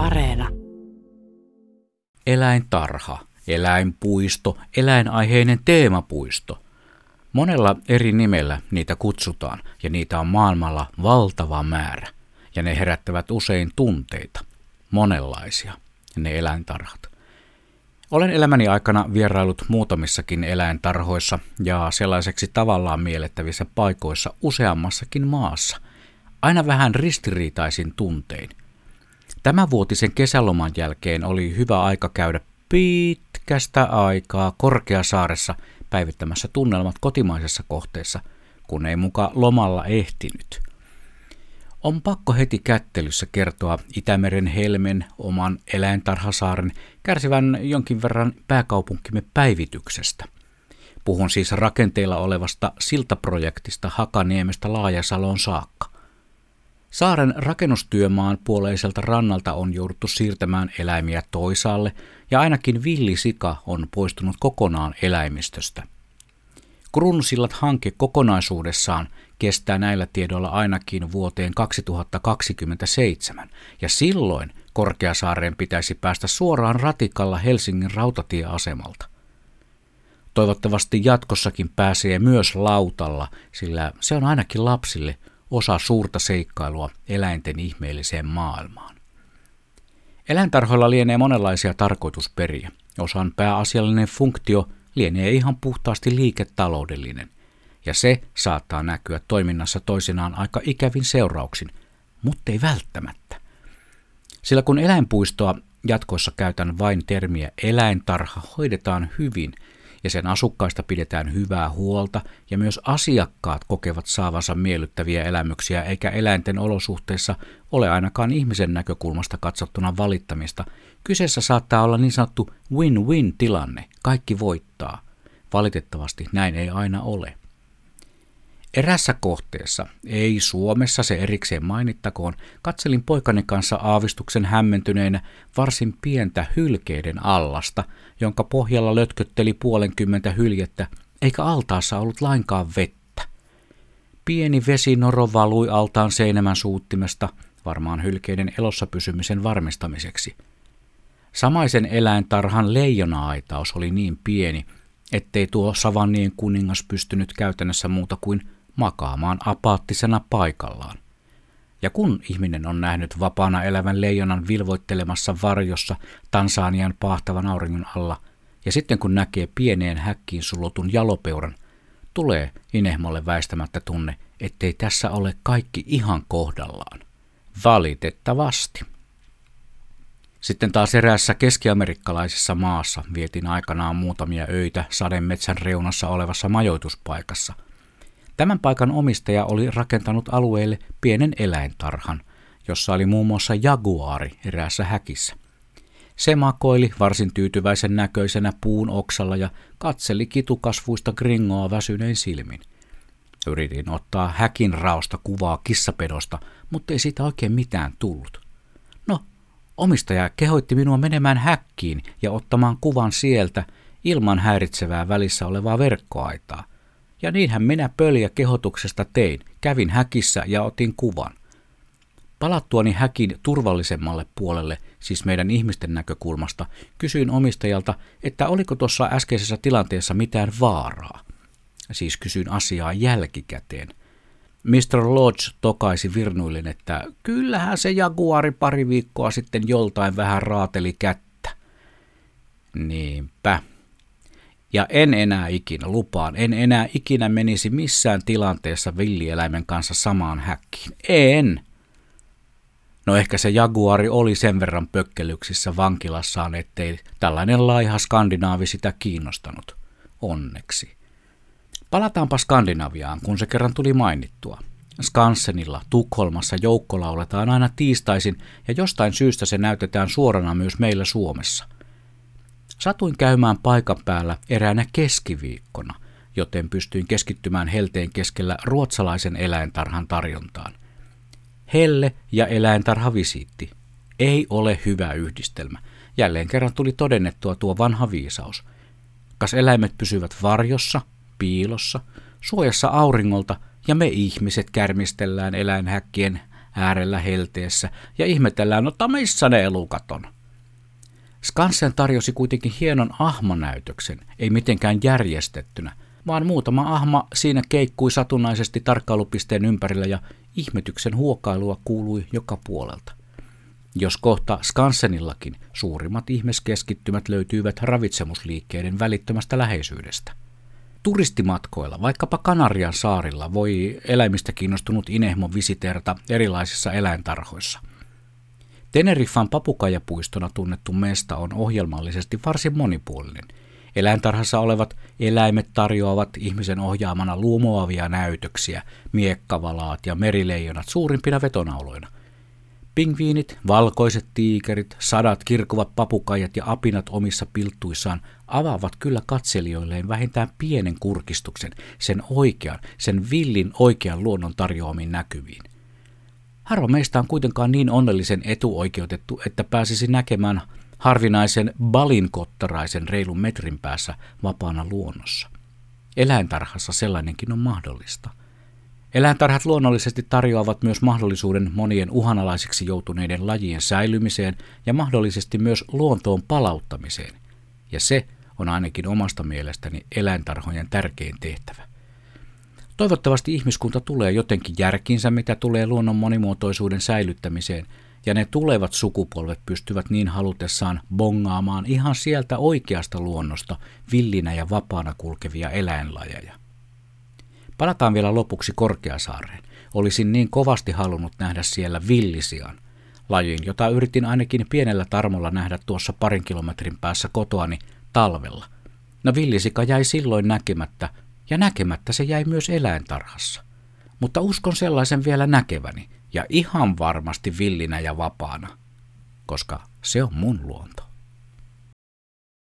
Areena. Eläintarha, eläinpuisto, eläinaiheinen teemapuisto. Monella eri nimellä niitä kutsutaan ja niitä on maailmalla valtava määrä. Ja ne herättävät usein tunteita, monenlaisia, ne eläintarhat. Olen elämäni aikana vierailut muutamissakin eläintarhoissa ja sellaiseksi tavallaan miellettävissä paikoissa useammassakin maassa, aina vähän ristiriitaisin tuntein. Tämänvuotisen kesäloman jälkeen oli hyvä aika käydä pitkästä aikaa Korkeasaaressa päivittämässä tunnelmat kotimaisessa kohteessa, kun ei muka lomalla ehtinyt. On pakko heti kättelyssä kertoa Itämeren helmen oman eläintarhasaaren kärsivän jonkin verran pääkaupunkimme päivityksestä. Puhun siis rakenteilla olevasta siltaprojektista Hakaniemestä Laajasaloon saakka. Saaren rakennustyömaan puoleiselta rannalta on jouduttu siirtämään eläimiä toisaalle ja ainakin villisika on poistunut kokonaan eläimistöstä. Krunsillat-hanke kokonaisuudessaan kestää näillä tiedoilla ainakin vuoteen 2027, ja silloin Korkeasaareen pitäisi päästä suoraan ratikalla Helsingin rautatieasemalta. Toivottavasti jatkossakin pääsee myös lautalla, sillä se on ainakin lapsille osa suurta seikkailua eläinten ihmeelliseen maailmaan. Eläintarhoilla lienee monenlaisia tarkoitusperiä. Osan pääasiallinen funktio lienee ihan puhtaasti liiketaloudellinen, ja se saattaa näkyä toiminnassa toisinaan aika ikävin seurauksin, mutta ei välttämättä. Sillä kun eläinpuistoa jatkoissa käytän vain termiä eläintarha hoidetaan hyvin – ja sen asukkaista pidetään hyvää huolta ja myös asiakkaat kokevat saavansa miellyttäviä elämyksiä eikä eläinten olosuhteissa ole ainakaan ihmisen näkökulmasta katsottuna valittamista. Kyseessä saattaa olla niin sanottu win-win tilanne, kaikki voittaa. Valitettavasti näin ei aina ole. Erässä kohteessa, ei Suomessa se erikseen mainittakoon, katselin poikani kanssa aavistuksen hämmentyneenä varsin pientä hylkeiden allasta, jonka pohjalla lötkötteli puolenkymmentä hyljettä, eikä altaassa ollut lainkaan vettä. Pieni vesinoro valui altaan seinämän suuttimesta, varmaan hylkeiden elossa pysymisen varmistamiseksi. Samaisen eläintarhan leijona-aitaus oli niin pieni, ettei tuo savannien kuningas pystynyt käytännössä muuta kuin makaamaan apaattisena paikallaan. Ja kun ihminen on nähnyt vapaana elävän leijonan vilvoittelemassa varjossa Tansanian pahtavan auringon alla, ja sitten kun näkee pieneen häkkiin sulotun jalopeuran, tulee Inehmolle väistämättä tunne, ettei tässä ole kaikki ihan kohdallaan. Valitettavasti. Sitten taas eräässä keskiamerikkalaisessa maassa vietin aikanaan muutamia öitä sademetsän reunassa olevassa majoituspaikassa – Tämän paikan omistaja oli rakentanut alueelle pienen eläintarhan, jossa oli muun muassa jaguaari eräässä häkissä. Se makoili varsin tyytyväisen näköisenä puun oksalla ja katseli kitukasvuista gringoa väsyneen silmin. Yritin ottaa häkin raosta kuvaa kissapedosta, mutta ei siitä oikein mitään tullut. No, omistaja kehoitti minua menemään häkkiin ja ottamaan kuvan sieltä ilman häiritsevää välissä olevaa verkkoaitaa. Ja niinhän minä pöliä kehotuksesta tein. Kävin häkissä ja otin kuvan. Palattuani häkin turvallisemmalle puolelle, siis meidän ihmisten näkökulmasta, kysyin omistajalta, että oliko tuossa äskeisessä tilanteessa mitään vaaraa. Siis kysyin asiaa jälkikäteen. Mr. Lodge tokaisi virnuillen, että kyllähän se jaguari pari viikkoa sitten joltain vähän raateli kättä. Niinpä. Ja en enää ikinä, lupaan, en enää ikinä menisi missään tilanteessa villieläimen kanssa samaan häkkiin. En! No ehkä se jaguari oli sen verran pökkelyksissä vankilassaan, ettei tällainen laiha skandinaavi sitä kiinnostanut. Onneksi. Palataanpa Skandinaviaan, kun se kerran tuli mainittua. Skansenilla Tukholmassa joukko lauletaan aina tiistaisin ja jostain syystä se näytetään suorana myös meillä Suomessa – Satuin käymään paikan päällä eräänä keskiviikkona, joten pystyin keskittymään helteen keskellä ruotsalaisen eläintarhan tarjontaan. Helle ja eläintarhavisiitti. Ei ole hyvä yhdistelmä. Jälleen kerran tuli todennettua tuo vanha viisaus. Kas eläimet pysyvät varjossa, piilossa, suojassa auringolta ja me ihmiset kärmistellään eläinhäkkien äärellä helteessä ja ihmetellään, että missä ne elukat on. Skansen tarjosi kuitenkin hienon ahmanäytöksen, ei mitenkään järjestettynä, vaan muutama ahma siinä keikkui satunnaisesti tarkkailupisteen ympärillä ja ihmetyksen huokailua kuului joka puolelta. Jos kohta Skansenillakin suurimmat ihmiskeskittymät löytyivät ravitsemusliikkeiden välittömästä läheisyydestä. Turistimatkoilla, vaikkapa Kanarian saarilla, voi eläimistä kiinnostunut inehmo visiterta erilaisissa eläintarhoissa. Teneriffan papukajapuistona tunnettu mesta on ohjelmallisesti varsin monipuolinen. Eläintarhassa olevat eläimet tarjoavat ihmisen ohjaamana luomoavia näytöksiä, miekkavalaat ja merileijonat suurimpina vetonauloina – Pingviinit, valkoiset tiikerit, sadat kirkuvat papukajat ja apinat omissa pilttuissaan avaavat kyllä katselijoilleen vähintään pienen kurkistuksen sen oikean, sen villin oikean luonnon tarjoamiin näkyviin. Harva meistä on kuitenkaan niin onnellisen etuoikeutettu, että pääsisi näkemään harvinaisen balinkottaraisen reilun metrin päässä vapaana luonnossa. Eläintarhassa sellainenkin on mahdollista. Eläintarhat luonnollisesti tarjoavat myös mahdollisuuden monien uhanalaisiksi joutuneiden lajien säilymiseen ja mahdollisesti myös luontoon palauttamiseen. Ja se on ainakin omasta mielestäni eläintarhojen tärkein tehtävä. Toivottavasti ihmiskunta tulee jotenkin järkinsä, mitä tulee luonnon monimuotoisuuden säilyttämiseen, ja ne tulevat sukupolvet pystyvät niin halutessaan bongaamaan ihan sieltä oikeasta luonnosta villinä ja vapaana kulkevia eläinlajeja. Palataan vielä lopuksi Korkeasaareen. Olisin niin kovasti halunnut nähdä siellä villisian, lajin, jota yritin ainakin pienellä tarmolla nähdä tuossa parin kilometrin päässä kotoani talvella. No villisika jäi silloin näkemättä, ja näkemättä se jäi myös eläintarhassa. Mutta uskon sellaisen vielä näkeväni, ja ihan varmasti villinä ja vapaana, koska se on mun luonto.